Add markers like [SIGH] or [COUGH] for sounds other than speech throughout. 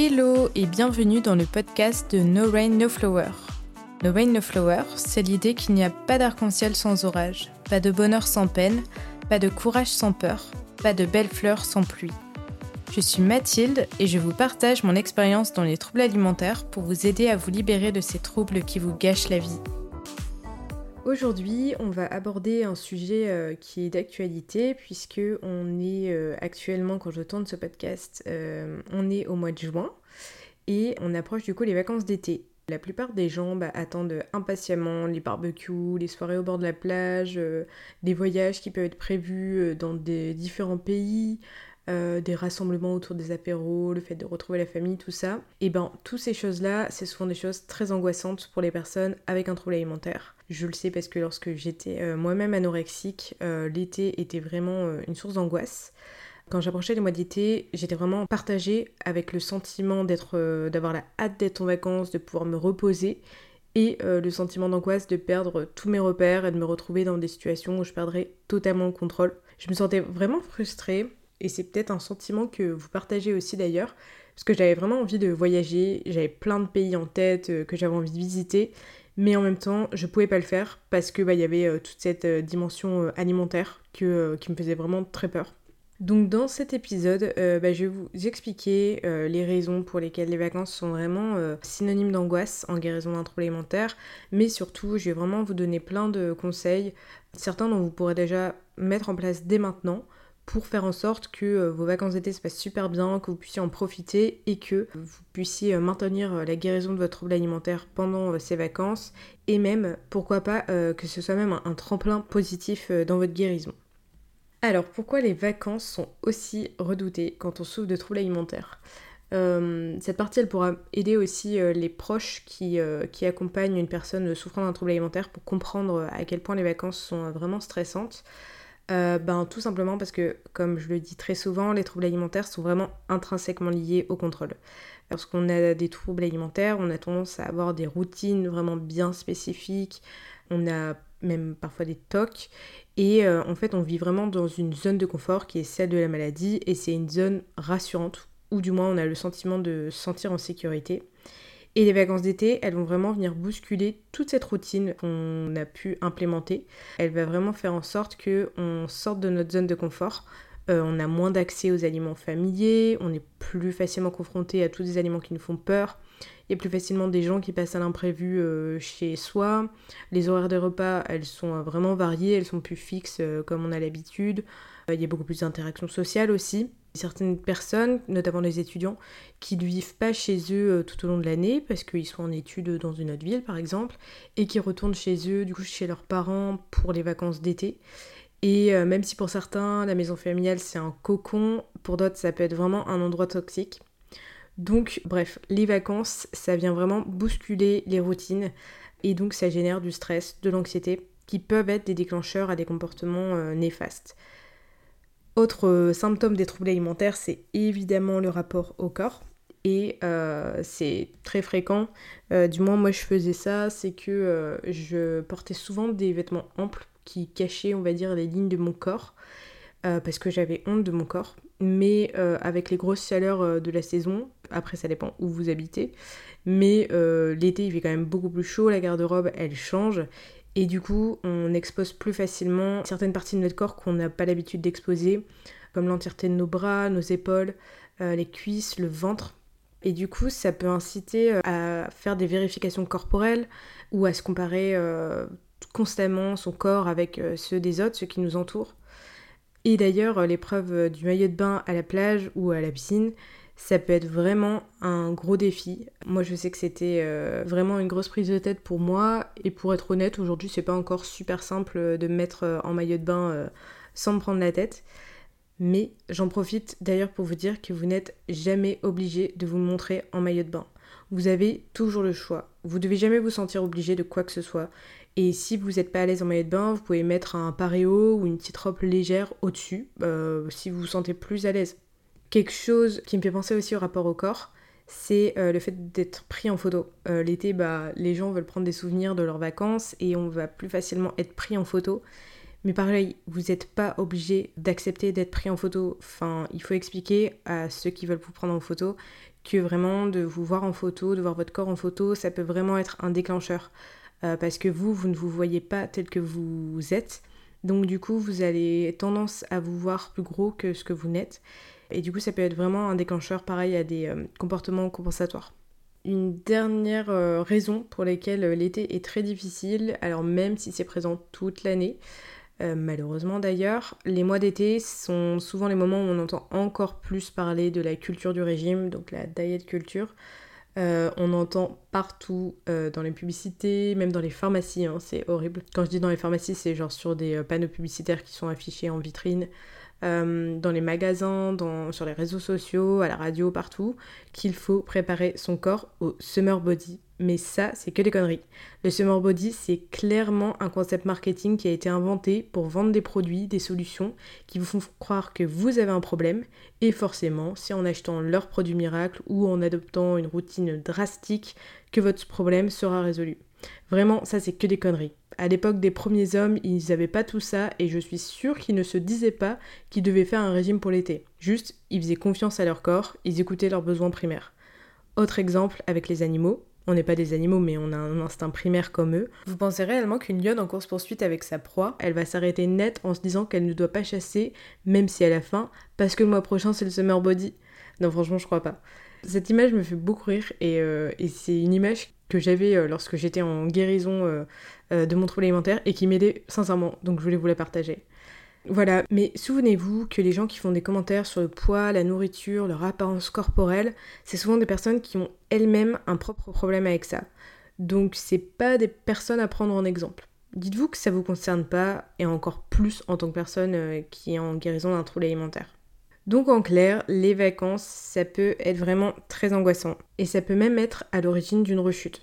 Hello et bienvenue dans le podcast de No Rain No Flower. No Rain No Flower, c'est l'idée qu'il n'y a pas d'arc-en-ciel sans orage, pas de bonheur sans peine, pas de courage sans peur, pas de belles fleurs sans pluie. Je suis Mathilde et je vous partage mon expérience dans les troubles alimentaires pour vous aider à vous libérer de ces troubles qui vous gâchent la vie. Aujourd'hui, on va aborder un sujet euh, qui est d'actualité puisque on est euh, actuellement, quand je tourne ce podcast, euh, on est au mois de juin et on approche du coup les vacances d'été. La plupart des gens bah, attendent impatiemment les barbecues, les soirées au bord de la plage, des voyages qui peuvent être prévus dans des différents pays, des rassemblements autour des apéros, le fait de retrouver la famille, tout ça. Et ben, toutes ces choses-là, c'est souvent des choses très angoissantes pour les personnes avec un trouble alimentaire. Je le sais parce que lorsque j'étais euh, moi-même anorexique, euh, l'été était vraiment euh, une source d'angoisse. Quand j'approchais les mois d'été, j'étais vraiment partagée avec le sentiment d'être, d'avoir la hâte d'être en vacances, de pouvoir me reposer et le sentiment d'angoisse de perdre tous mes repères et de me retrouver dans des situations où je perdrais totalement le contrôle. Je me sentais vraiment frustrée et c'est peut-être un sentiment que vous partagez aussi d'ailleurs parce que j'avais vraiment envie de voyager, j'avais plein de pays en tête que j'avais envie de visiter mais en même temps je pouvais pas le faire parce que bah, y avait euh, toute cette euh, dimension euh, alimentaire qui me faisait vraiment très peur. Donc dans cet épisode, bah, je vais vous expliquer les raisons pour lesquelles les vacances sont vraiment synonymes d'angoisse en guérison d'un trouble alimentaire, mais surtout je vais vraiment vous donner plein de conseils, certains dont vous pourrez déjà mettre en place dès maintenant pour faire en sorte que euh, vos vacances d'été se passent super bien, que vous puissiez en profiter et que vous puissiez euh, maintenir euh, la guérison de votre trouble alimentaire pendant ces vacances et même, pourquoi pas, que ce soit même un, tremplin positif dans votre guérison. Alors, pourquoi les vacances sont aussi redoutées quand on souffre de troubles alimentaires? Cette partie, elle pourra aider aussi les proches qui, qui, accompagnent une personne souffrant d'un trouble alimentaire pour comprendre à quel point les vacances sont vraiment stressantes. Euh, ben, Tout simplement parce que, comme je le dis très souvent, les troubles alimentaires sont vraiment intrinsèquement liés au contrôle. Lorsqu'on a des troubles alimentaires, on a tendance à avoir des routines vraiment bien spécifiques, on a même parfois des tocs, et euh, en fait on vit vraiment dans une zone de confort qui est celle de la maladie, et c'est une zone rassurante, ou du moins on a le sentiment de se sentir en sécurité. Et les vacances d'été, elles vont vraiment venir bousculer toute cette routine qu'on a pu implémenter. Elle va vraiment faire en sorte qu'on sorte de notre zone de confort. Euh, on a moins d'accès aux aliments familiers, on est plus facilement confronté à tous des aliments qui nous font peur. Il y a plus facilement des gens qui passent à l'imprévu euh, chez soi. Les horaires de repas, elles sont euh, vraiment variées, elles sont plus fixes comme on a l'habitude. il y a beaucoup plus d'interactions sociales aussi certaines personnes, notamment les étudiants, qui ne vivent pas chez eux euh, tout au long de l'année parce qu'ils sont en études dans une autre ville par exemple et qui retournent chez eux, du coup chez leurs parents pour les vacances d'été. Et euh, même si pour certains la maison familiale c'est un cocon, pour d'autres ça peut être vraiment un endroit toxique. Donc bref, les vacances ça vient vraiment bousculer les routines et donc ça génère du stress, de l'anxiété qui peuvent être des déclencheurs à des comportements euh, néfastes. Autre euh, symptôme des troubles alimentaires, c'est évidemment le rapport au corps. Et euh, c'est très fréquent, euh, du moins moi je faisais ça, c'est que je portais souvent des vêtements amples qui cachaient, on va dire, les lignes de mon corps, parce que j'avais honte de mon corps. Mais avec les grosses chaleurs de la saison, après ça dépend où vous habitez, mais l'été il fait quand même beaucoup plus chaud, la garde-robe elle change, et du coup, on expose plus facilement certaines parties de notre corps qu'on n'a pas l'habitude d'exposer, comme l'entièreté de nos bras, nos épaules, euh, les cuisses, le ventre. Et du coup, ça peut inciter euh, à faire des vérifications corporelles ou à se comparer euh, constamment son corps avec ceux des autres, ceux qui nous entourent. Et d'ailleurs, l'épreuve du maillot de bain à la plage ou à la piscine, ça peut être vraiment un gros défi. Moi, je sais que c'était euh, vraiment une grosse prise de tête pour moi. Et pour être honnête, aujourd'hui, c'est pas encore super simple de me mettre euh, en maillot de bain euh, sans me prendre la tête. Mais j'en profite d'ailleurs pour vous dire que vous n'êtes jamais obligé de vous montrer en maillot de bain. Vous avez toujours le choix. Vous devez jamais vous sentir obligé de quoi que ce soit. Et si vous n'êtes pas à l'aise en maillot de bain, vous pouvez mettre un paréo ou une petite robe légère au-dessus si vous vous sentez plus à l'aise. Quelque chose qui me fait penser aussi au rapport au corps, c'est euh, le fait d'être pris en photo. Euh, l'été, bah, les gens veulent prendre des souvenirs de leurs vacances et on va plus facilement être pris en photo. Mais pareil, vous n'êtes pas obligé d'accepter d'être pris en photo. Enfin, il faut expliquer à ceux qui veulent vous prendre en photo que vraiment de vous voir en photo, de voir votre corps en photo, ça peut vraiment être un déclencheur. Euh, parce que vous, vous ne vous voyez pas tel que vous êtes. Donc du coup, vous avez tendance à vous voir plus gros que ce que vous n'êtes. Et du coup, ça peut être vraiment un déclencheur pareil à des euh, comportements compensatoires. Une dernière euh, raison pour laquelle l'été est très difficile, alors même si c'est présent toute l'année, malheureusement d'ailleurs, les mois d'été sont souvent les moments où on entend encore plus parler de la culture du régime, donc la diet culture. Euh, on entend partout euh, dans les publicités, même dans les pharmacies, hein, c'est horrible. Quand je dis dans les pharmacies, c'est genre sur des euh, panneaux publicitaires qui sont affichés en vitrine, dans les magasins, sur les réseaux sociaux, à la radio, partout, qu'il faut préparer son corps au summer body mais ça, c'est que des conneries. Le Summer Body, c'est clairement un concept marketing qui a été inventé pour vendre des produits, des solutions qui vous font croire que vous avez un problème. Et forcément, c'est en achetant leur produit miracle ou en adoptant une routine drastique que votre problème sera résolu. Vraiment, ça, c'est que des conneries. À l'époque des premiers hommes, ils n'avaient pas tout ça et je suis sûre qu'ils ne se disaient pas qu'ils devaient faire un régime pour l'été. Juste, ils faisaient confiance à leur corps, ils écoutaient leurs besoins primaires. Autre exemple avec les animaux, on n'est pas des animaux, mais on a un instinct primaire comme eux. Vous pensez réellement qu'une lionne en course-poursuite avec sa proie, elle va s'arrêter net en se disant qu'elle ne doit pas chasser, même si elle a faim, parce que le mois prochain c'est le summer body Non, franchement, je crois pas. Cette image me fait beaucoup rire et, euh, c'est une image que j'avais euh, lorsque j'étais en guérison euh, de mon trouble alimentaire et qui m'aidait sincèrement, donc je voulais vous la partager. Voilà, mais souvenez-vous que les gens qui font des commentaires sur le poids, la nourriture, leur apparence corporelle, c'est souvent des personnes qui ont elles-mêmes un propre problème avec ça. Donc c'est pas des personnes à prendre en exemple. Dites-vous que ça vous concerne pas, et encore plus en tant que personne euh, qui est en guérison d'un trouble alimentaire. Donc en clair, les vacances, ça peut être vraiment très angoissant, et ça peut même être à l'origine d'une rechute.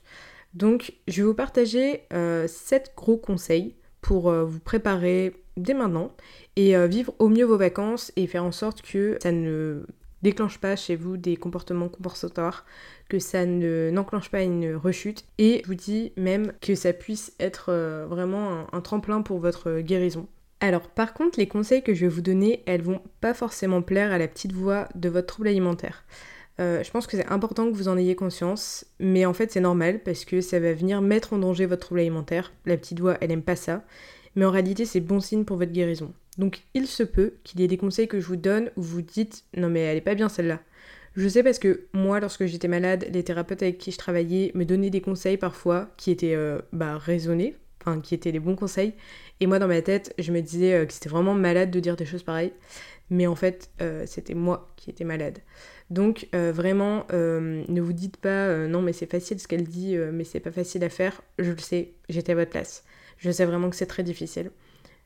Donc je vais vous partager 7 euh, gros conseils pour euh, vous préparer dès maintenant et euh, vivre au mieux vos vacances et faire en sorte que ça ne déclenche pas chez vous des comportements compensatoires, que ça ne n'enclenche pas une rechute et je vous dis même que ça puisse être vraiment un, tremplin pour votre guérison. Alors par contre les conseils que je vais vous donner, elles vont pas forcément plaire à la petite voix de votre trouble alimentaire. Euh, je pense que c'est important que vous en ayez conscience, mais en fait c'est normal parce que ça va venir mettre en danger votre trouble alimentaire. La petite voix, elle aime pas ça mais en réalité c'est bon signe pour votre guérison. Donc il se peut qu'il y ait des conseils que je vous donne où vous dites non mais elle est pas bien celle-là. Je sais parce que moi lorsque j'étais malade, les thérapeutes avec qui je travaillais me donnaient des conseils parfois qui étaient euh, bah, raisonnés, enfin qui étaient les bons conseils, et moi dans ma tête je me disais euh, que c'était vraiment malade de dire des choses pareilles, mais en fait euh, c'était moi qui étais malade. Donc vraiment, ne vous dites pas non mais c'est facile ce qu'elle dit, mais c'est pas facile à faire. Je le sais, j'étais à votre place. Je sais vraiment que c'est très difficile.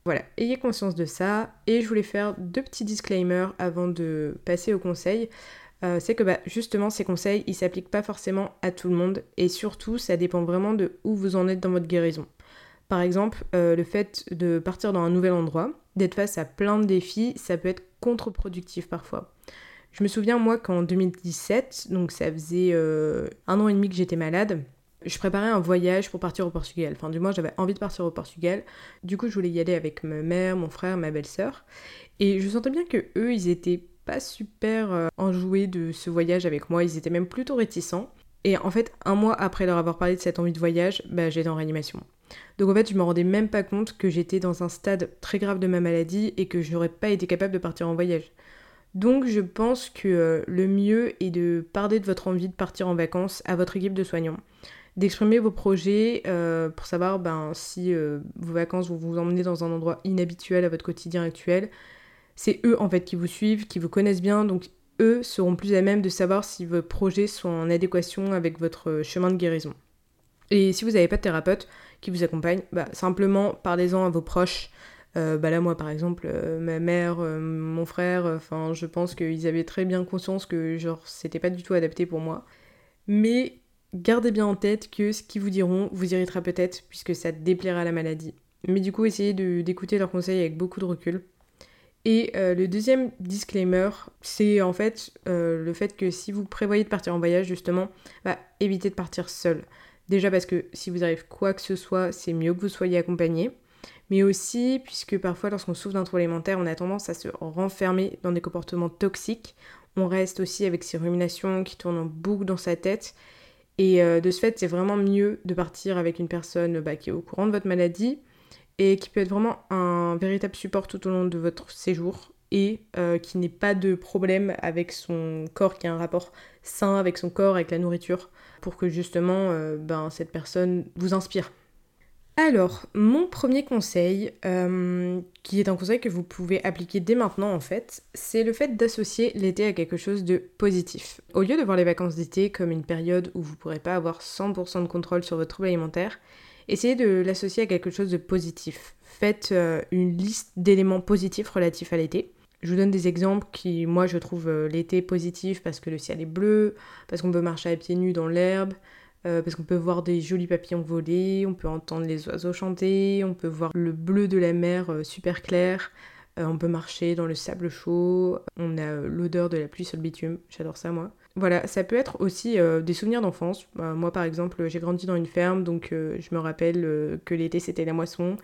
Voilà, ayez conscience de ça. Et je voulais faire deux petits disclaimers avant de passer aux conseils. Euh, c'est que bah, justement ces conseils, ils s'appliquent pas forcément à tout le monde. Et surtout, ça dépend vraiment de où vous en êtes dans votre guérison. Par exemple, euh, le fait de partir dans un nouvel endroit, d'être face à plein de défis, ça peut être contre-productif parfois. Je me souviens moi qu'en 2017, donc ça faisait euh, un an et demi que j'étais malade, je préparais un voyage pour partir au Portugal. Enfin, du moins, j'avais envie de partir au Portugal. Du coup, je voulais y aller avec ma mère, mon frère, ma belle-sœur. Et je sentais bien que eux, ils étaient pas super euh, enjoués de ce voyage avec moi. Ils étaient même plutôt réticents. Et en fait, un mois après leur avoir parlé de cette envie de voyage, bah, j'étais en réanimation. Donc en fait, je me rendais même pas compte que j'étais dans un stade très grave de ma maladie et que je n'aurais pas été capable de partir en voyage. Donc je pense que euh, le mieux est de parler de votre envie de partir en vacances à votre équipe de soignants d'exprimer vos projets euh, pour savoir ben, si euh, vos vacances vont vous emmener dans un endroit inhabituel à votre quotidien actuel. C'est eux en fait qui vous suivent, qui vous connaissent bien, donc eux seront plus à même de savoir si vos projets sont en adéquation avec votre chemin de guérison. Et si vous n'avez pas de thérapeute qui vous accompagne, bah, simplement parlez-en à vos proches. Euh, bah là moi par exemple ma mère, mon frère, je pense qu'ils avaient très bien conscience que genre c'était pas du tout adapté pour moi. Mais Gardez bien en tête que ce qu'ils vous diront vous irritera peut-être puisque ça déplaira la maladie. Mais du coup, essayez d'écouter leurs conseils avec beaucoup de recul. Et euh, le deuxième disclaimer, c'est en fait euh, le fait que si vous prévoyez de partir en voyage, justement, bah, évitez de partir seul. Déjà parce que si vous arrive quoi que ce soit, c'est mieux que vous soyez accompagné. Mais aussi puisque parfois lorsqu'on souffre d'un trouble alimentaire, on a tendance à se renfermer dans des comportements toxiques on reste aussi avec ces ruminations qui tournent en boucle dans sa tête. Et euh, de ce fait, c'est vraiment mieux de partir avec une personne bah, qui est au courant de votre maladie et qui peut être vraiment un véritable support tout au long de votre séjour et euh, qui n'ait pas de problème avec son corps, qui a un rapport sain avec son corps, avec la nourriture, pour que justement euh, ben, cette personne vous inspire. Alors, mon premier conseil, euh, qui est un conseil que vous pouvez appliquer dès maintenant en fait, c'est le fait d'associer l'été à quelque chose de positif. Au lieu de voir les vacances d'été comme une période où vous ne pourrez pas avoir 100% de contrôle sur votre trouble alimentaire, essayez de l'associer à quelque chose de positif. Faites une liste d'éléments positifs relatifs à l'été. Je vous donne des exemples qui, moi, je trouve euh, l'été positif parce que le ciel est bleu, parce qu'on peut marcher à pieds nus dans l'herbe, euh, parce qu'on peut voir des jolis papillons voler, on peut entendre les oiseaux chanter, on peut voir le bleu de la mer euh, super clair, on peut marcher dans le sable chaud, on a l'odeur de la pluie sur le bitume, j'adore ça moi. Voilà, ça peut être aussi des souvenirs d'enfance. moi par exemple, j'ai grandi dans une ferme, donc je me rappelle que l'été c'était la moisson.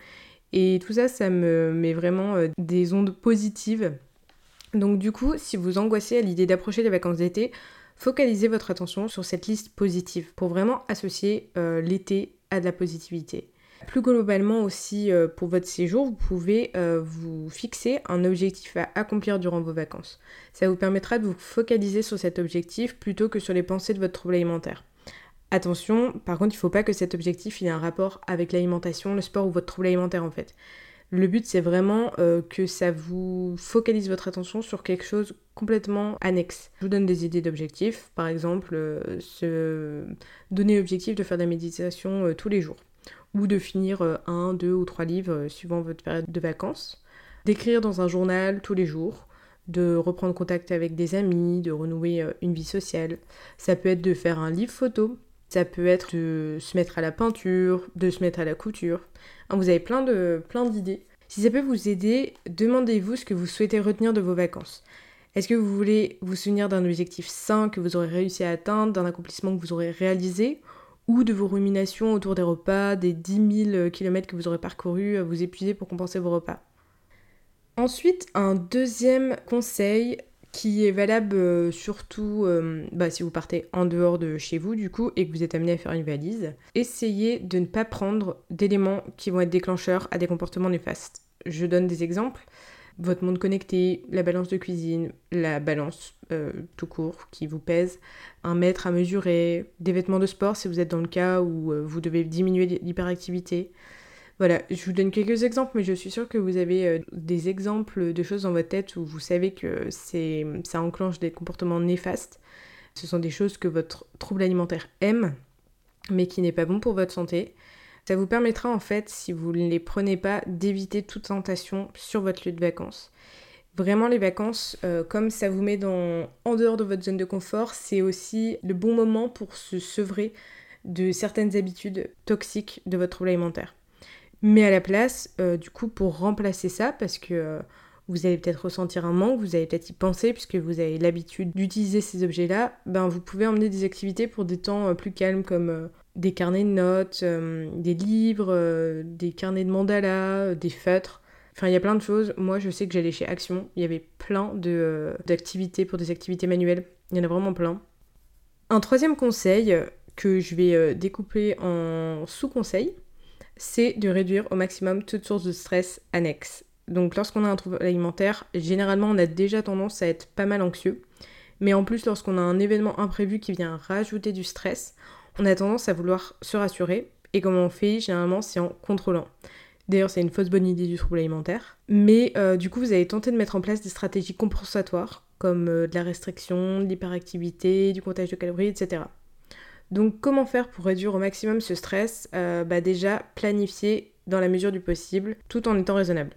Et tout ça, ça me met vraiment des ondes positives donc du coup, si vous angoissez à l'idée d'approcher les vacances d'été, focalisez votre attention sur cette liste positive pour vraiment associer euh, l'été à de la positivité. Plus globalement aussi euh, pour votre séjour, vous pouvez euh, vous fixer un objectif à accomplir durant vos vacances. Ça vous permettra de vous focaliser sur cet objectif plutôt que sur les pensées de votre trouble alimentaire. Attention, par contre, il ne faut pas que cet objectif ait un rapport avec l'alimentation, le sport ou votre trouble alimentaire en fait. Le but, c'est vraiment euh, que ça vous focalise votre attention sur quelque chose complètement annexe. Je vous donne des idées d'objectifs. Par exemple, se donner l'objectif de faire de la méditation tous les jours. Ou de finir un, deux ou trois livres suivant votre période de vacances. D'écrire dans un journal tous les jours de reprendre contact avec des amis, de renouer une vie sociale. Ça peut être de faire un livre photo, ça peut être de se mettre à la peinture, de se mettre à la couture. Hein, vous avez plein de plein d'idées. Si ça peut vous aider, demandez-vous ce que vous souhaitez retenir de vos vacances. Est-ce que vous voulez vous souvenir d'un objectif sain que vous aurez réussi à atteindre, d'un accomplissement que vous aurez réalisé, ou de vos ruminations autour des repas, des 10 000 km que vous aurez parcourus à vous épuiser pour compenser vos repas Ensuite, un deuxième conseil, qui est valable euh, surtout euh, bah, si vous partez en dehors de chez vous du coup et que vous êtes amené à faire une valise. Essayez de ne pas prendre d'éléments qui vont être déclencheurs à des comportements néfastes. Je donne des exemples. Votre monde connecté, la balance de cuisine, la balance euh, tout court qui vous pèse, un mètre à mesurer, des vêtements de sport si vous êtes dans le cas où vous devez diminuer l'hyperactivité, voilà, je vous donne quelques exemples, mais je suis sûre que vous avez euh, des exemples de choses dans votre tête où vous savez que ça enclenche des comportements néfastes. Ce sont des choses que votre trouble alimentaire aime, mais qui n'est pas bon pour votre santé. Ça vous permettra en fait, si vous ne les prenez pas, d'éviter toute tentation sur votre lieu de vacances. Vraiment les vacances, euh, comme ça vous met dans, en dehors de votre zone de confort, c'est aussi le bon moment pour se sevrer de certaines habitudes toxiques de votre trouble alimentaire. Mais à la place, euh, du coup, pour remplacer ça, parce que euh, vous allez peut-être ressentir un manque, vous allez peut-être y penser, puisque vous avez l'habitude d'utiliser ces objets-là, ben vous pouvez emmener des activités pour des temps plus calmes, comme des carnets de notes, des livres, des carnets de mandala, des feutres. Enfin, il y a plein de choses. Moi, je sais que j'allais chez Action, il y avait plein d'activités pour des activités manuelles. Il y en a vraiment plein. Un troisième conseil que je vais découper en sous-conseils, c'est de réduire au maximum toute source de stress annexe. Donc lorsqu'on a un trouble alimentaire, généralement on a déjà tendance à être pas mal anxieux. Mais en plus lorsqu'on a un événement imprévu qui vient rajouter du stress, on a tendance à vouloir se rassurer. Et comment on fait Généralement c'est en contrôlant. D'ailleurs c'est une fausse bonne idée du trouble alimentaire. Mais euh, du coup vous allez tenter de mettre en place des stratégies compensatoires comme euh, de la restriction, de l'hyperactivité, du comptage de calories, etc. Donc comment faire pour réduire au maximum ce stress? Euh, bah Déjà planifier dans la mesure du possible tout en étant raisonnable.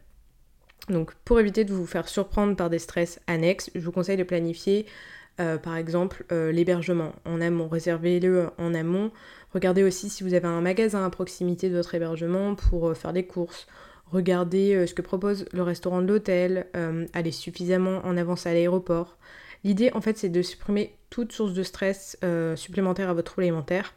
Donc pour éviter de vous faire surprendre par des stress annexes, je vous conseille de planifier euh, par exemple euh, l'hébergement en amont, réservez-le en amont. Regardez aussi si vous avez un magasin à proximité de votre hébergement pour faire des courses. Regardez ce que propose le restaurant de l'hôtel, allez suffisamment en avance à l'aéroport. L'idée, en fait, c'est de supprimer toute source de stress euh, supplémentaire à votre trouble alimentaire.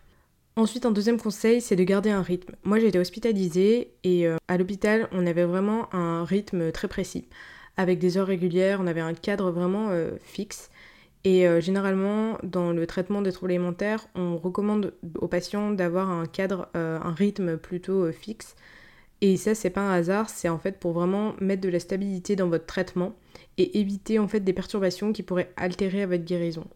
Ensuite, un deuxième conseil, c'est de garder un rythme. Moi, j'ai été hospitalisée et euh, à l'hôpital, on avait vraiment un rythme très précis. Avec des heures régulières, on avait un cadre vraiment euh, fixe. Et euh, généralement, dans le traitement des troubles alimentaires, on recommande aux patients d'avoir un cadre, euh, un rythme plutôt euh, fixe. Et ça, c'est pas un hasard, c'est en fait pour vraiment mettre de la stabilité dans votre traitement et éviter en fait des perturbations qui pourraient altérer votre guérison.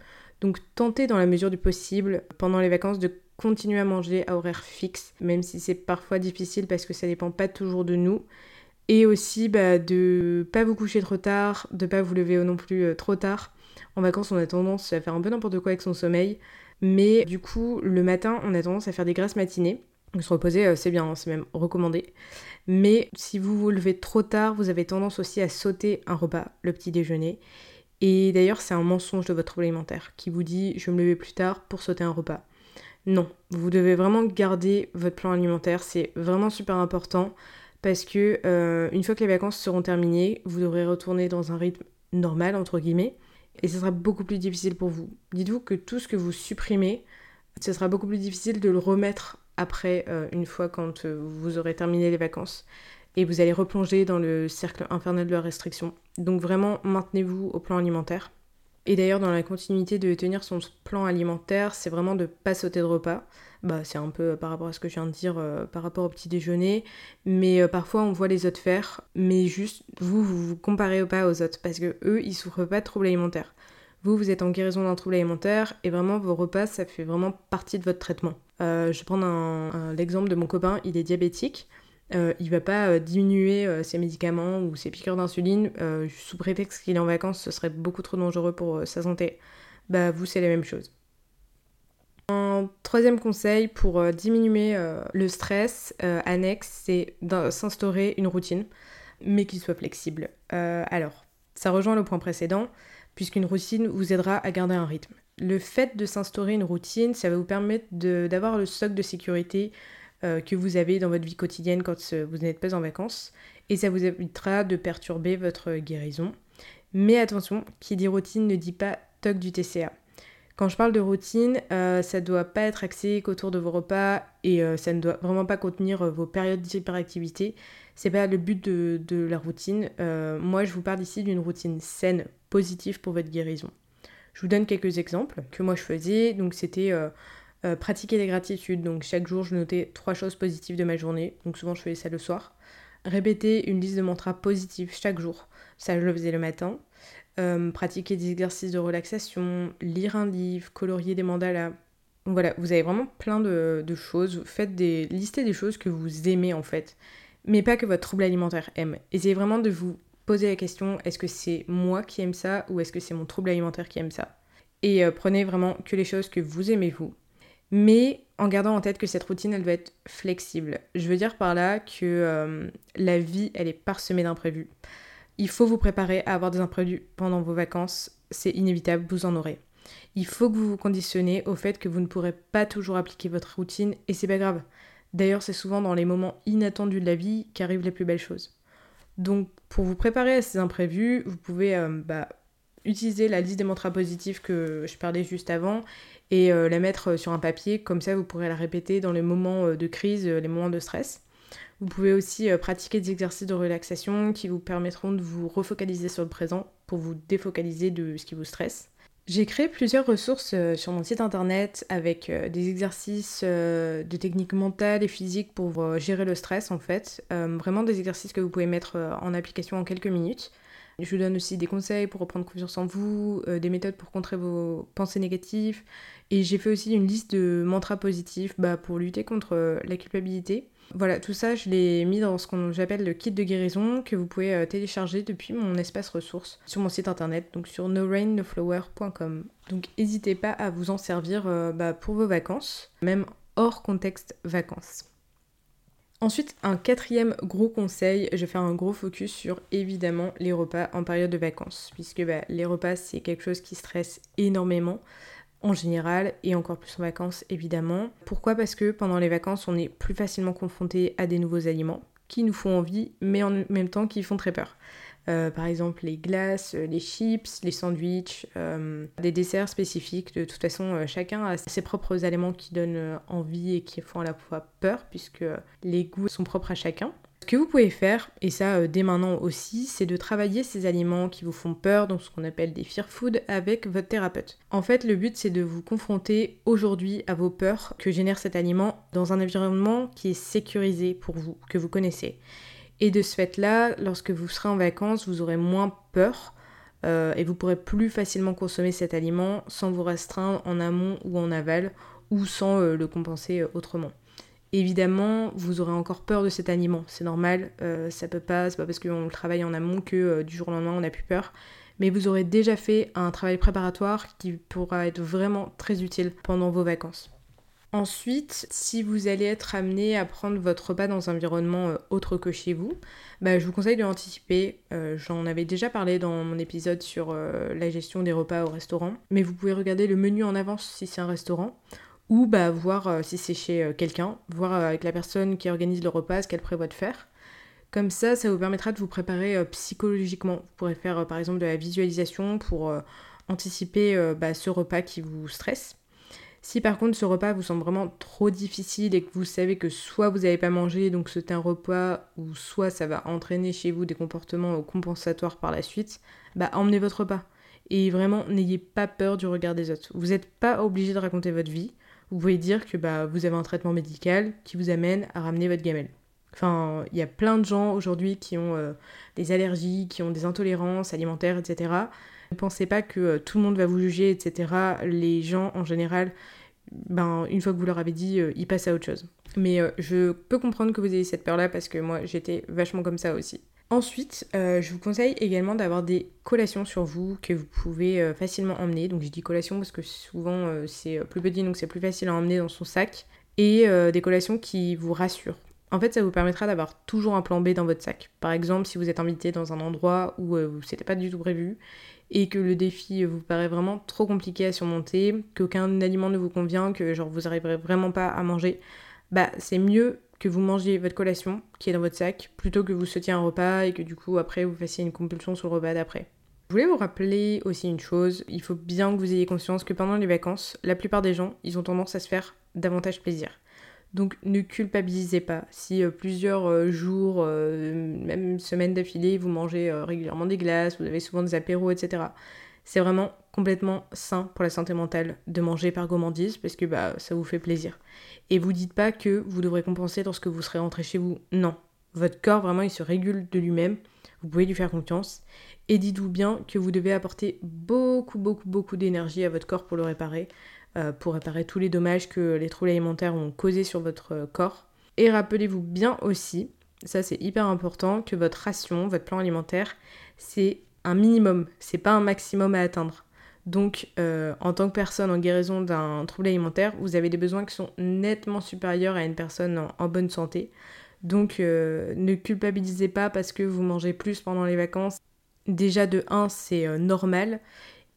Donc tentez dans la mesure du possible pendant les vacances de continuer à manger à horaire fixe, même si c'est parfois difficile parce que ça dépend pas toujours de nous. Et aussi bah, de pas vous coucher trop tard, de pas vous lever non plus trop tard en vacances, on a tendance à faire un peu n'importe quoi avec son sommeil. Mais du coup, le matin, on a tendance à faire des grasses matinées. Se reposer, euh, c'est bien, hein, c'est même recommandé. Mais si vous vous levez trop tard, vous avez tendance aussi à sauter un repas, le petit déjeuner. Et d'ailleurs, c'est un mensonge de votre trouble alimentaire qui vous dit je vais me lever plus tard pour sauter un repas. Non, vous devez vraiment garder votre plan alimentaire, c'est vraiment super important parce que euh, une fois que les vacances seront terminées, vous devrez retourner dans un rythme normal entre guillemets et ce sera beaucoup plus difficile pour vous. Dites-vous que tout ce que vous supprimez, ce sera beaucoup plus difficile de le remettre après, euh, une fois quand euh, vous aurez terminé les vacances. Et vous allez replonger dans le cercle infernal de la restriction. Donc vraiment, maintenez-vous au plan alimentaire. Et d'ailleurs, dans la continuité de tenir son plan alimentaire, c'est vraiment de pas sauter de repas. Bah, c'est un peu par rapport à ce que je viens de dire euh, par rapport au petit déjeuner. Mais euh, parfois, on voit les autres faire. Mais juste, vous, vous vous comparez pas aux autres. Parce que eux, ils souffrent pas de troubles alimentaires. Vous, vous êtes en guérison d'un trouble alimentaire. Et vraiment, vos repas, ça fait vraiment partie de votre traitement. Euh, je vais prendre l'exemple de mon copain. Il est diabétique. Euh, il va pas euh, diminuer euh, ses médicaments ou ses piqûres d'insuline sous prétexte qu'il est en vacances, ce serait beaucoup trop dangereux pour sa santé. Bah vous c'est la même chose. Un troisième conseil pour diminuer le stress annexe, c'est s'instaurer une routine, mais qui soit flexible. alors, ça rejoint le point précédent, puisqu'une routine vous aidera à garder un rythme. Le fait de s'instaurer une routine, ça va vous permettre d'avoir le stock de sécurité euh, que vous avez dans votre vie quotidienne quand euh, vous n'êtes pas en vacances. Et ça vous évitera de perturber votre guérison. Mais attention, qui dit routine ne dit pas toc du TCA. Quand je parle de routine, euh, ça ne doit pas être axé qu'autour de vos repas et ça ne doit vraiment pas contenir vos périodes d'hyperactivité. C'est pas le but de, la routine. moi, je vous parle ici d'une routine saine, positive pour votre guérison. Je vous donne quelques exemples que moi je faisais. Donc, c'était euh, pratiquer les gratitudes, donc chaque jour je notais trois choses positives de ma journée, donc souvent je faisais ça le soir. Répéter une liste de mantras positifs chaque jour, ça je le faisais le matin. Euh, pratiquer des exercices de relaxation, lire un livre, colorier des mandalas. Voilà, vous avez vraiment plein de, choses. Faites des. listez des choses que vous aimez en fait. Mais pas que votre trouble alimentaire aime. Essayez vraiment de vous poser la question est-ce que c'est moi qui aime ça ou est-ce que c'est mon trouble alimentaire qui aime ça? Et euh, prenez vraiment que les choses que vous aimez vous mais en gardant en tête que cette routine, elle doit être flexible. Je veux dire par là que euh, la vie, elle est parsemée d'imprévus. Il faut vous préparer à avoir des imprévus pendant vos vacances, c'est inévitable, vous en aurez. Il faut que vous vous conditionnez au fait que vous ne pourrez pas toujours appliquer votre routine et c'est pas grave. D'ailleurs, c'est souvent dans les moments inattendus de la vie qu'arrivent les plus belles choses. Donc, pour vous préparer à ces imprévus, vous pouvez euh, bah, utiliser la liste des mantras positifs que je parlais juste avant et euh, la mettre euh, sur un papier, comme ça vous pourrez la répéter dans les moments de crise, les moments de stress. Vous pouvez aussi pratiquer des exercices de relaxation qui vous permettront de vous refocaliser sur le présent pour vous défocaliser de ce qui vous stresse. J'ai créé plusieurs ressources sur mon site internet avec des exercices de techniques mentales et physiques pour gérer le stress en fait. Vraiment des exercices que vous pouvez mettre en application en quelques minutes. Je vous donne aussi des conseils pour reprendre confiance en vous, des méthodes pour contrer vos pensées négatives, et j'ai fait aussi une liste de mantras positifs bah, pour lutter contre euh, la culpabilité. Voilà, tout ça, je l'ai mis dans ce qu'on j'appelle le kit de guérison que vous pouvez euh, télécharger depuis mon espace ressources sur mon site internet, donc sur norainnoflower.com. Donc n'hésitez pas à vous en servir euh, bah, pour vos vacances, même hors contexte vacances. Ensuite, un quatrième gros conseil, je vais faire un gros focus sur évidemment les repas en période de vacances, puisque bah, les repas c'est quelque chose qui stresse énormément en général et encore plus en vacances évidemment. Pourquoi? Parce que pendant les vacances on est plus facilement confronté à des nouveaux aliments qui nous font envie mais en même temps qui font très peur. Euh, par exemple les glaces, les chips, les sandwichs, euh, des desserts spécifiques. De toute façon, euh, chacun a ses propres aliments qui donnent envie et qui font à la fois peur, puisque les goûts sont propres à chacun. Ce que vous pouvez faire, et ça euh, dès maintenant aussi, c'est de travailler ces aliments qui vous font peur, donc ce qu'on appelle des fear food, avec votre thérapeute. En fait, le but c'est de vous confronter aujourd'hui à vos peurs que génère cet aliment dans un environnement qui est sécurisé pour vous, que vous connaissez. Et de ce fait-là, lorsque vous serez en vacances, vous aurez moins peur euh, et vous pourrez plus facilement consommer cet aliment sans vous restreindre en amont ou en aval ou sans euh, le compenser autrement. Évidemment, vous aurez encore peur de cet aliment, c'est normal, euh, ça peut pas, c'est pas parce qu'on le travaille en amont que euh, du jour au lendemain on n'a plus peur. Mais vous aurez déjà fait un travail préparatoire qui pourra être vraiment très utile pendant vos vacances. Ensuite, si vous allez être amené à prendre votre repas dans un environnement euh, autre que chez vous, bah, je vous conseille de l'anticiper. J'en avais déjà parlé dans mon épisode sur la gestion des repas au restaurant. Mais vous pouvez regarder le menu en avance si c'est un restaurant ou bah, voir euh, si c'est chez euh, quelqu'un, voir euh, avec la personne qui organise le repas ce qu'elle prévoit de faire. Comme ça, ça vous permettra de vous préparer psychologiquement. Vous pourrez faire par exemple de la visualisation pour anticiper bah, ce repas qui vous stresse. Si par contre ce repas vous semble vraiment trop difficile et que vous savez que soit vous n'avez pas mangé, donc c'est un repas, ou soit ça va entraîner chez vous des comportements compensatoires par la suite, bah emmenez votre repas. Et vraiment, n'ayez pas peur du regard des autres. Vous n'êtes pas obligé de raconter votre vie vous pouvez dire que bah, vous avez un traitement médical qui vous amène à ramener votre gamelle. Enfin, il y a plein de gens aujourd'hui qui ont euh, des allergies, qui ont des intolérances alimentaires, etc. Ne pensez pas que euh, tout le monde va vous juger, etc. Les gens, en général, ben, une fois que vous leur avez dit, euh, ils passent à autre chose. Mais je peux comprendre que vous ayez cette peur-là parce que moi, j'étais vachement comme ça aussi. Ensuite, euh, je vous conseille également d'avoir des collations sur vous que vous pouvez euh, facilement emmener. Donc je dis collation parce que souvent euh, c'est plus petit donc c'est plus facile à emmener dans son sac. Et des collations qui vous rassurent. En fait, ça vous permettra d'avoir toujours un plan B dans votre sac. Par exemple, si vous êtes invité dans un endroit où c'était pas du tout prévu et que le défi vous paraît vraiment trop compliqué à surmonter, qu'aucun aliment ne vous convient, que genre vous arriverez vraiment pas à manger, bah c'est mieux que vous mangiez votre collation qui est dans votre sac plutôt que vous sautiez un repas et que du coup après vous fassiez une compulsion sur le repas d'après. Je voulais vous rappeler aussi une chose, il faut bien que vous ayez conscience que pendant les vacances, la plupart des gens, ils ont tendance à se faire davantage plaisir. Donc ne culpabilisez pas si euh, plusieurs euh, jours, euh, même semaines d'affilée, vous mangez régulièrement des glaces, vous avez souvent des apéros, etc. C'est vraiment complètement sain pour la santé mentale de manger par gourmandise parce que bah, ça vous fait plaisir. Et vous dites pas que vous devrez compenser lorsque vous serez rentré chez vous. Non. Votre corps, vraiment, il se régule de lui-même. Vous pouvez lui faire confiance. Et dites-vous bien que vous devez apporter beaucoup, beaucoup, beaucoup d'énergie à votre corps pour le réparer, euh, pour réparer tous les dommages que les troubles alimentaires ont causés sur votre corps. Et rappelez-vous bien aussi, ça c'est hyper important, que votre ration, votre plan alimentaire, c'est un minimum, c'est pas un maximum à atteindre. Donc, euh, en tant que personne en guérison d'un trouble alimentaire, vous avez des besoins qui sont nettement supérieurs à une personne en, bonne santé. Donc, euh, ne culpabilisez pas parce que vous mangez plus pendant les vacances. Déjà, de 1, c'est euh, normal.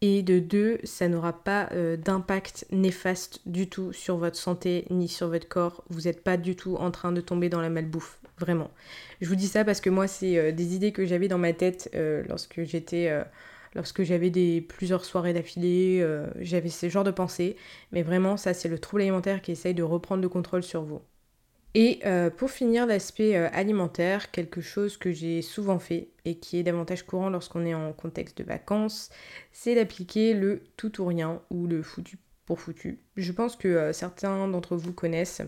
Et de 2, ça n'aura pas d'impact néfaste du tout sur votre santé ni sur votre corps. Vous n'êtes pas du tout en train de tomber dans la malbouffe. Vraiment. Je vous dis ça parce que moi, c'est des idées que j'avais dans ma tête lorsque j'étais lorsque j'avais des plusieurs soirées d'affilée, euh, j'avais ce genre de pensées. Mais vraiment, ça, c'est le trouble alimentaire qui essaye de reprendre le contrôle sur vous. Et euh, pour finir l'aspect euh, alimentaire, quelque chose que j'ai souvent fait et qui est davantage courant lorsqu'on est en contexte de vacances, c'est d'appliquer le tout ou rien ou le foutu pour foutu. Je pense que certains d'entre vous connaissent.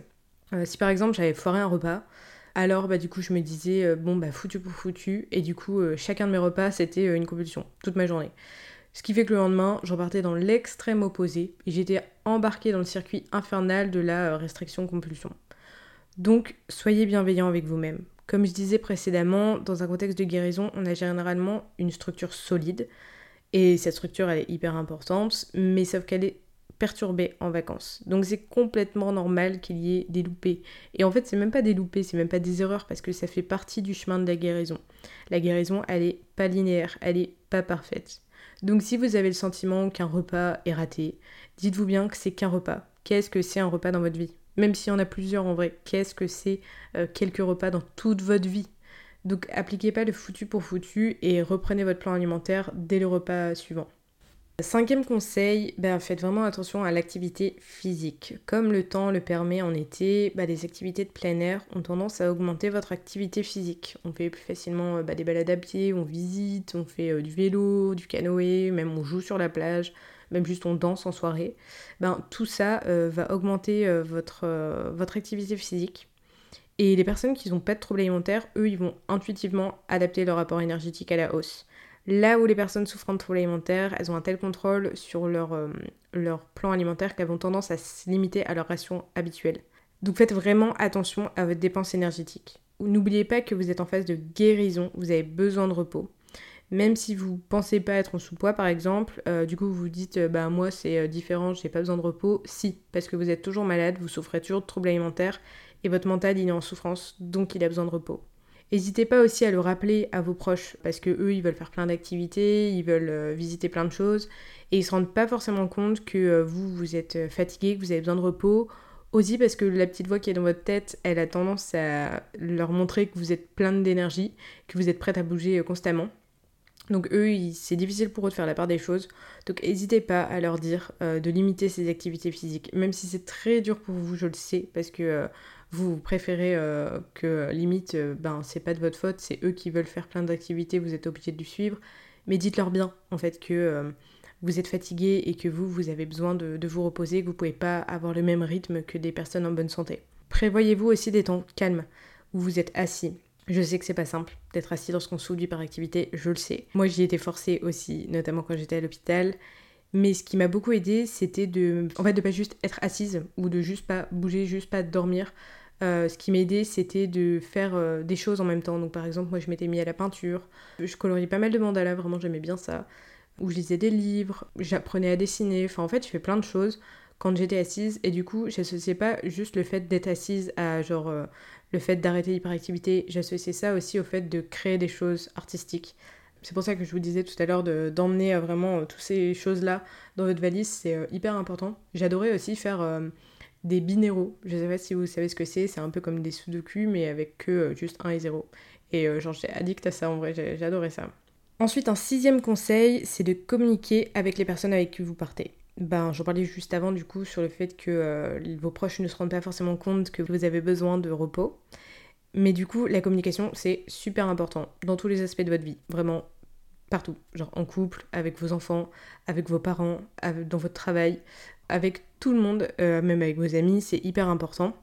si par exemple j'avais foiré un repas, alors bah du coup je me disais euh, bon bah foutu pour foutu et du coup euh, chacun de mes repas c'était euh, une compulsion toute ma journée. Ce qui fait que le lendemain je repartais dans l'extrême opposé et j'étais embarquée dans le circuit infernal de la restriction compulsion. Donc soyez bienveillant avec vous-même. Comme je disais précédemment, dans un contexte de guérison, on a généralement une structure solide et cette structure elle est hyper importante, mais sauf qu'elle est perturbé en vacances. Donc c'est complètement normal qu'il y ait des loupés. Et en fait, c'est même pas des loupés, c'est même pas des erreurs parce que ça fait partie du chemin de la guérison. La guérison, elle est pas linéaire, elle est pas parfaite. Donc si vous avez le sentiment qu'un repas est raté, dites-vous bien que c'est qu'un repas. Qu'est-ce que c'est un repas dans votre vie? Même s'il y en a plusieurs en vrai, qu'est-ce que c'est euh, quelques repas dans toute votre vie? Donc appliquez pas le foutu pour foutu et reprenez votre plan alimentaire dès le repas suivant. Cinquième conseil, ben, faites vraiment attention à l'activité physique. Comme le temps le permet en été, ben, les activités de plein air ont tendance à augmenter votre activité physique. On fait plus facilement euh, ben, des balades à on visite, on fait euh, du vélo, du canoë, même on joue sur la plage, même juste on danse en soirée. Ben, tout ça euh, va augmenter votre, votre activité physique. Et les personnes qui n'ont pas de troubles alimentaires, eux, ils vont intuitivement adapter leur rapport énergétique à la hausse. Là où les personnes souffrant de troubles alimentaires, elles ont un tel contrôle sur leur, euh, plan alimentaire qu'elles ont tendance à se limiter à leur ration habituelle. Donc faites vraiment attention à votre dépense énergétique. N'oubliez pas que vous êtes en phase de guérison, vous avez besoin de repos. Même si vous pensez pas être en sous-poids par exemple, euh, du coup vous vous dites euh, bah moi c'est différent, j'ai pas besoin de repos. Si, parce que vous êtes toujours malade, vous souffrez toujours de troubles alimentaires et votre mental il est en souffrance, donc il a besoin de repos. N'hésitez pas aussi à le rappeler à vos proches parce que eux ils veulent faire plein d'activités, ils veulent euh, visiter plein de choses et ils se rendent pas forcément compte que euh, vous vous êtes euh, fatigué, que vous avez besoin de repos. Aussi parce que la petite voix qui est dans votre tête, elle a tendance à leur montrer que vous êtes plein d'énergie, que vous êtes prête à bouger constamment. Donc eux, c'est difficile pour eux de faire la part des choses. Donc n'hésitez pas à leur dire de limiter ces activités physiques. Même si c'est très dur pour vous, je le sais, parce que vous, préférez euh, que limite, euh, ben c'est pas de votre faute, c'est eux qui veulent faire plein d'activités, vous êtes obligé de lui suivre. Mais dites-leur bien, en fait, que euh, vous êtes fatigué et que vous, vous avez besoin de, vous reposer, que vous pouvez pas avoir le même rythme que des personnes en bonne santé. Prévoyez-vous aussi des temps calmes où vous êtes assis. Je sais que c'est pas simple d'être assis lorsqu'on souffre par activité, je le sais. Moi j'y étais forcée aussi, notamment quand j'étais à l'hôpital. Mais ce qui m'a beaucoup aidé, c'était de, en fait, de pas juste être assise ou de juste pas bouger, juste pas dormir. Euh, ce qui m'aidait, c'était de faire euh, des choses en même temps. Donc, par exemple, moi, je m'étais mis à la peinture. Je coloriais pas mal de mandalas, vraiment, j'aimais bien ça. Ou je lisais des livres, j'apprenais à dessiner. Enfin, en fait, je fais plein de choses quand j'étais assise. Et du coup, j'associais pas juste le fait d'être assise à genre euh, le fait d'arrêter l'hyperactivité. J'associais ça aussi au fait de créer des choses artistiques. C'est pour ça que je vous disais tout à l'heure d'emmener vraiment toutes ces choses-là dans votre valise. C'est hyper important. J'adorais aussi faire des binéraux. Je sais pas si vous savez ce que c'est, c'est un peu comme des sudoku mais avec que euh, juste 1 et 0. Et euh, genre j'étais addict à ça en vrai, j'adorais ça. Ensuite, un sixième conseil, c'est de communiquer avec les personnes avec qui vous partez. Ben, j'en parlais juste avant du coup sur le fait que euh, vos proches ne se rendent pas forcément compte que vous avez besoin de repos. Mais du coup, la communication, c'est super important dans tous les aspects de votre vie. Vraiment, partout. Genre en couple, avec vos enfants, avec vos parents, dans votre travail, avec tout le monde, euh, même avec vos amis, c'est hyper important.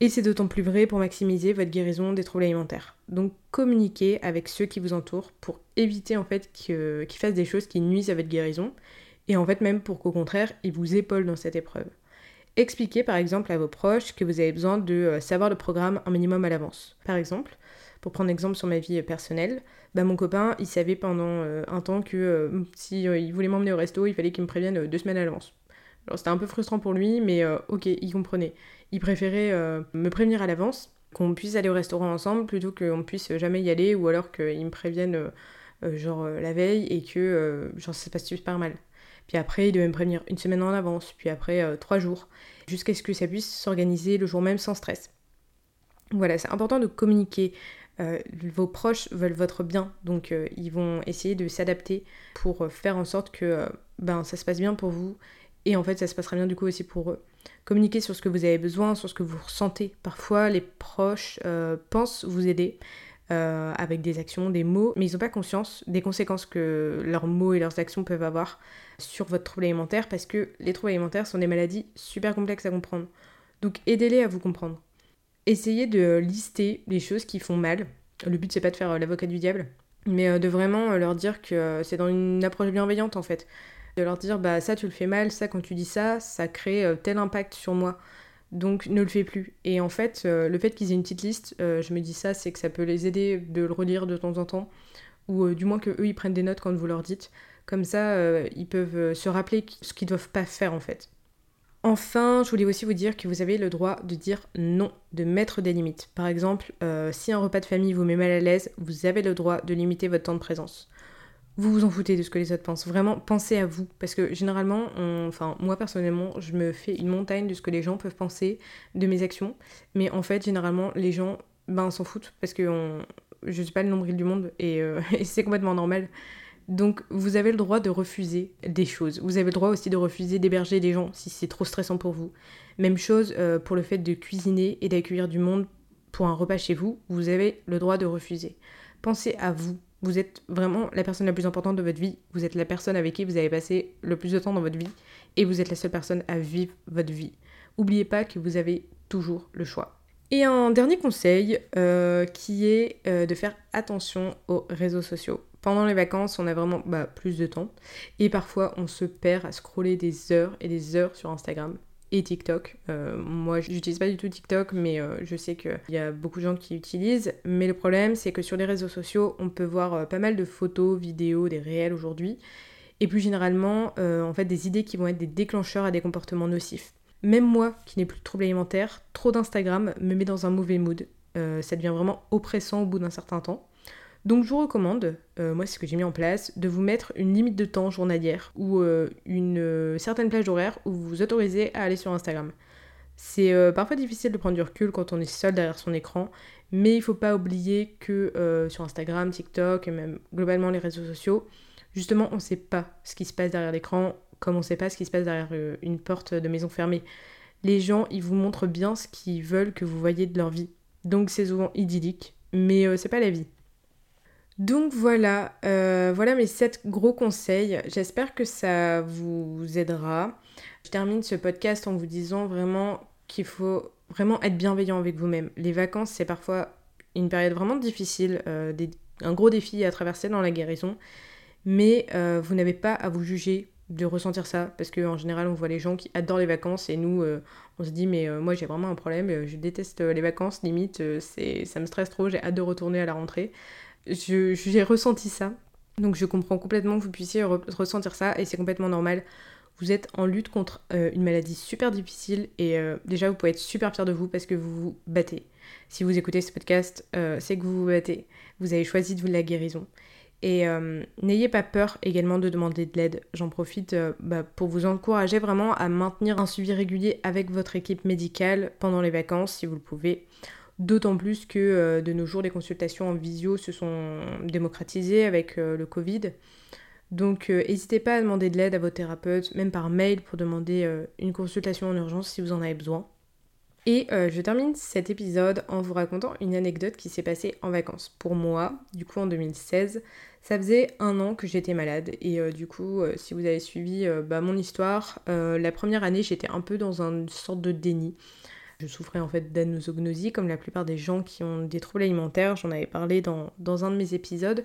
Et c'est d'autant plus vrai pour maximiser votre guérison des troubles alimentaires. Donc communiquez avec ceux qui vous entourent pour éviter en fait qu'ils fassent des choses qui nuisent à votre guérison et en fait même pour qu'au contraire ils vous épaulent dans cette épreuve. Expliquez par exemple à vos proches que vous avez besoin de euh, savoir le programme un minimum à l'avance. Par exemple, pour prendre exemple sur ma vie personnelle, bah mon copain il savait pendant euh, un temps que si il voulait m'emmener au resto, il fallait qu'il me prévienne deux semaines à l'avance c'était un peu frustrant pour lui, mais euh, ok, il comprenait. Il préférait euh, me prévenir à l'avance, qu'on puisse aller au restaurant ensemble, plutôt qu'on puisse jamais y aller, ou alors qu'il me prévienne euh, genre la veille et que genre ça se passe super mal. Puis après, il devait me prévenir une semaine en avance, puis après trois jours, jusqu'à ce que ça puisse s'organiser le jour même sans stress. Voilà, c'est important de communiquer. vos proches veulent votre bien, donc ils vont essayer de s'adapter pour faire en sorte que ben, ça se passe bien pour vous et en fait, ça se passera bien du coup aussi pour eux. Communiquer sur ce que vous avez besoin, sur ce que vous ressentez. Parfois, les proches euh, pensent vous aider euh, avec des actions, des mots, mais ils n'ont pas conscience des conséquences que leurs mots et leurs actions peuvent avoir sur votre trouble alimentaire parce que les troubles alimentaires sont des maladies super complexes à comprendre. Donc aidez-les à vous comprendre. Essayez de lister les choses qui font mal. Le but c'est pas de faire euh, l'avocat du diable, mais de vraiment leur dire que c'est dans une approche bienveillante en fait de leur dire bah ça tu le fais mal, ça quand tu dis ça, ça crée euh, tel impact sur moi. Donc ne le fais plus. Et en fait, euh, le fait qu'ils aient une petite liste, euh, je me dis ça, c'est que ça peut les aider de le relire de temps en temps, ou du moins que eux ils prennent des notes quand vous leur dites. Comme ça, ils peuvent se rappeler ce qu'ils doivent pas faire en fait. Enfin, je voulais aussi vous dire que vous avez le droit de dire non, de mettre des limites. Par exemple, si un repas de famille vous met mal à l'aise, vous avez le droit de limiter votre temps de présence vous vous en foutez de ce que les autres pensent. Vraiment, pensez à vous. Parce que généralement, enfin, moi personnellement, je me fais une montagne de ce que les gens peuvent penser de mes actions. Mais en fait, généralement, les gens, ben, s'en foutent. Parce que je suis pas le nombril du monde et, euh, [LAUGHS] et c'est complètement normal. Donc vous avez le droit de refuser des choses. Vous avez le droit aussi de refuser d'héberger des gens si c'est trop stressant pour vous. Même chose euh, pour le fait de cuisiner et d'accueillir du monde pour un repas chez vous. Vous avez le droit de refuser. Pensez à vous. Vous êtes vraiment la personne la plus importante de votre vie. Vous êtes la personne avec qui vous avez passé le plus de temps dans votre vie. Et vous êtes la seule personne à vivre votre vie. N'oubliez pas que vous avez toujours le choix. Et un dernier conseil euh, qui est euh, de faire attention aux réseaux sociaux. Pendant les vacances, on a vraiment bah, plus de temps et parfois on se perd à scroller des heures et des heures sur Instagram et TikTok. Euh, moi, j'utilise pas du tout TikTok, mais euh, je sais qu'il y a beaucoup de gens qui utilisent. Mais le problème, c'est que sur les réseaux sociaux, on peut voir euh, pas mal de photos, vidéos, des réels aujourd'hui. Et plus généralement, en fait, des idées qui vont être des déclencheurs à des comportements nocifs. Même moi, qui n'ai plus de troubles alimentaires, trop d'Instagram me met dans un mauvais mood. ça devient vraiment oppressant au bout d'un certain temps. Donc je vous recommande, euh, moi c'est ce que j'ai mis en place, de vous mettre une limite de temps journalière ou euh, une euh, certaine plage horaire où vous vous autorisez à aller sur Instagram. C'est parfois difficile de prendre du recul quand on est seul derrière son écran, mais il faut pas oublier que sur Instagram, TikTok et même globalement les réseaux sociaux, justement on ne sait pas ce qui se passe derrière l'écran, comme on ne sait pas ce qui se passe derrière une porte de maison fermée. Les gens, ils vous montrent bien ce qu'ils veulent que vous voyez de leur vie. Donc c'est souvent idyllique, mais c'est pas la vie. Donc voilà, euh, voilà mes 7 gros conseils. J'espère que ça vous aidera. Je termine ce podcast en vous disant vraiment qu'il faut vraiment être bienveillant avec vous-même. Les vacances, c'est parfois une période vraiment difficile, euh, un gros défi à traverser dans la guérison. Mais euh, vous n'avez pas à vous juger de ressentir ça parce qu'en général on voit les gens qui adorent les vacances et nous on se dit mais moi j'ai vraiment un problème je déteste les vacances limite c'est ça me stresse trop j'ai hâte de retourner à la rentrée j'ai ressenti ça. Donc je comprends complètement que vous puissiez ressentir ça et c'est complètement normal. Vous êtes en lutte contre euh, une maladie super difficile et euh, déjà vous pouvez être super fier de vous parce que vous vous battez. Si vous écoutez ce podcast, euh, c'est que vous vous battez. Vous avez choisi de vous la guérison. Et n'ayez pas peur également de demander de l'aide. J'en profite bah, pour vous encourager vraiment à maintenir un suivi régulier avec votre équipe médicale pendant les vacances si vous le pouvez. D'autant plus que euh, de nos jours, les consultations en visio se sont démocratisées avec euh, le Covid. Donc euh, n'hésitez pas à demander de l'aide à vos thérapeutes, même par mail pour demander une consultation en urgence si vous en avez besoin. Et je termine cet épisode en vous racontant une anecdote qui s'est passée en vacances. Pour moi, du coup en 2016, ça faisait un an que j'étais malade. Et du coup, si vous avez suivi bah, mon histoire, la première année j'étais un peu dans une sorte de déni. Je souffrais en fait d'anosognosie comme la plupart des gens qui ont des troubles alimentaires, j'en avais parlé dans, un de mes épisodes.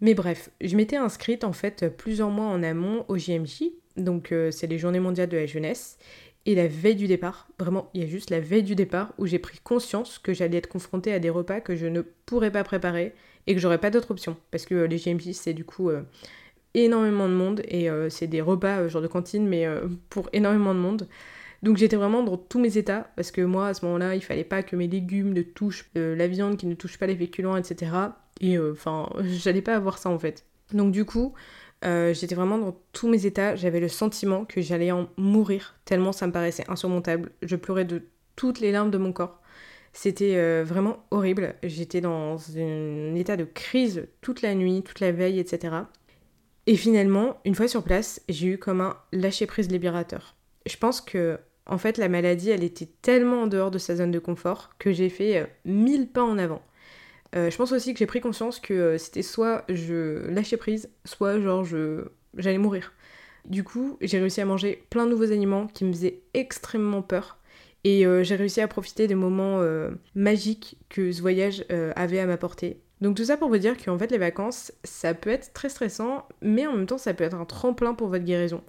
Mais bref, je m'étais inscrite en fait plusieurs mois en amont au JMJ, donc euh, c'est les journées mondiales de la jeunesse. Et la veille du départ, vraiment, il y a juste la veille du départ où j'ai pris conscience que j'allais être confrontée à des repas que je ne pourrais pas préparer et que j'aurais pas d'autre option. Parce que euh, les JMJ, c'est du coup euh, énormément de monde et c'est des repas genre de cantine, mais pour énormément de monde. Donc j'étais vraiment dans tous mes états, parce que moi à ce moment-là, il fallait pas que mes légumes ne touchent euh, la viande, qui ne touche pas les féculents, etc. Et euh, enfin, [LAUGHS] j'allais pas avoir ça en fait. Donc du coup, euh, j'étais vraiment dans tous mes états, j'avais le sentiment que j'allais en mourir, tellement ça me paraissait insurmontable. Je pleurais de toutes les larmes de mon corps. C'était vraiment horrible. J'étais dans un état de crise toute la nuit, toute la veille, etc. Et finalement, une fois sur place, j'ai eu comme un lâcher-prise libérateur. Je pense que en fait, la maladie, elle était tellement en dehors de sa zone de confort que j'ai fait euh, mille pas en avant. Euh, je pense aussi que j'ai pris conscience que euh, c'était soit je lâchais prise, soit genre je j'allais mourir. Du coup, j'ai réussi à manger plein de nouveaux aliments qui me faisaient extrêmement peur. Et j'ai réussi à profiter des moments magiques que ce voyage avait à m'apporter. Donc tout ça pour vous dire qu'en fait les vacances, ça peut être très stressant, mais en même temps ça peut être un tremplin pour votre guérison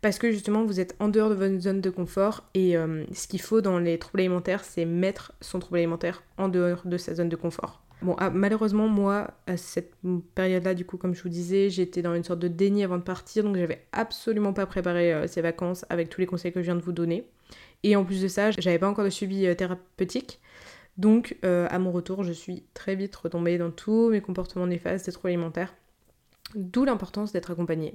parce que justement vous êtes en dehors de votre zone de confort et euh, ce qu'il faut dans les troubles alimentaires c'est mettre son trouble alimentaire en dehors de sa zone de confort. Bon, ah, malheureusement, moi, à cette période-là, du coup, comme je vous disais, j'étais dans une sorte de déni avant de partir, donc j'avais absolument pas préparé euh, ces vacances avec tous les conseils que je viens de vous donner. Et en plus de ça, j'avais pas encore de suivi euh, thérapeutique. Donc, à mon retour, je suis très vite retombée dans tous mes comportements néfastes des troubles alimentaires. D'où l'importance d'être accompagnée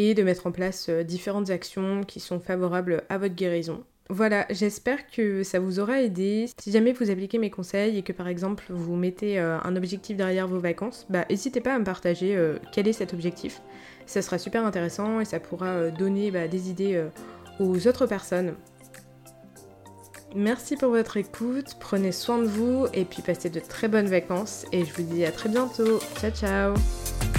et de mettre en place euh, différentes actions qui sont favorables à votre guérison. Voilà, j'espère que ça vous aura aidé. Si jamais vous appliquez mes conseils et que par exemple vous mettez euh, un objectif derrière vos vacances, bah n'hésitez pas à me partager euh, quel est cet objectif. Ça sera super intéressant et ça pourra donner bah, des idées aux autres personnes. Merci pour votre écoute, prenez soin de vous et puis passez de très bonnes vacances et je vous dis à très bientôt. Ciao ciao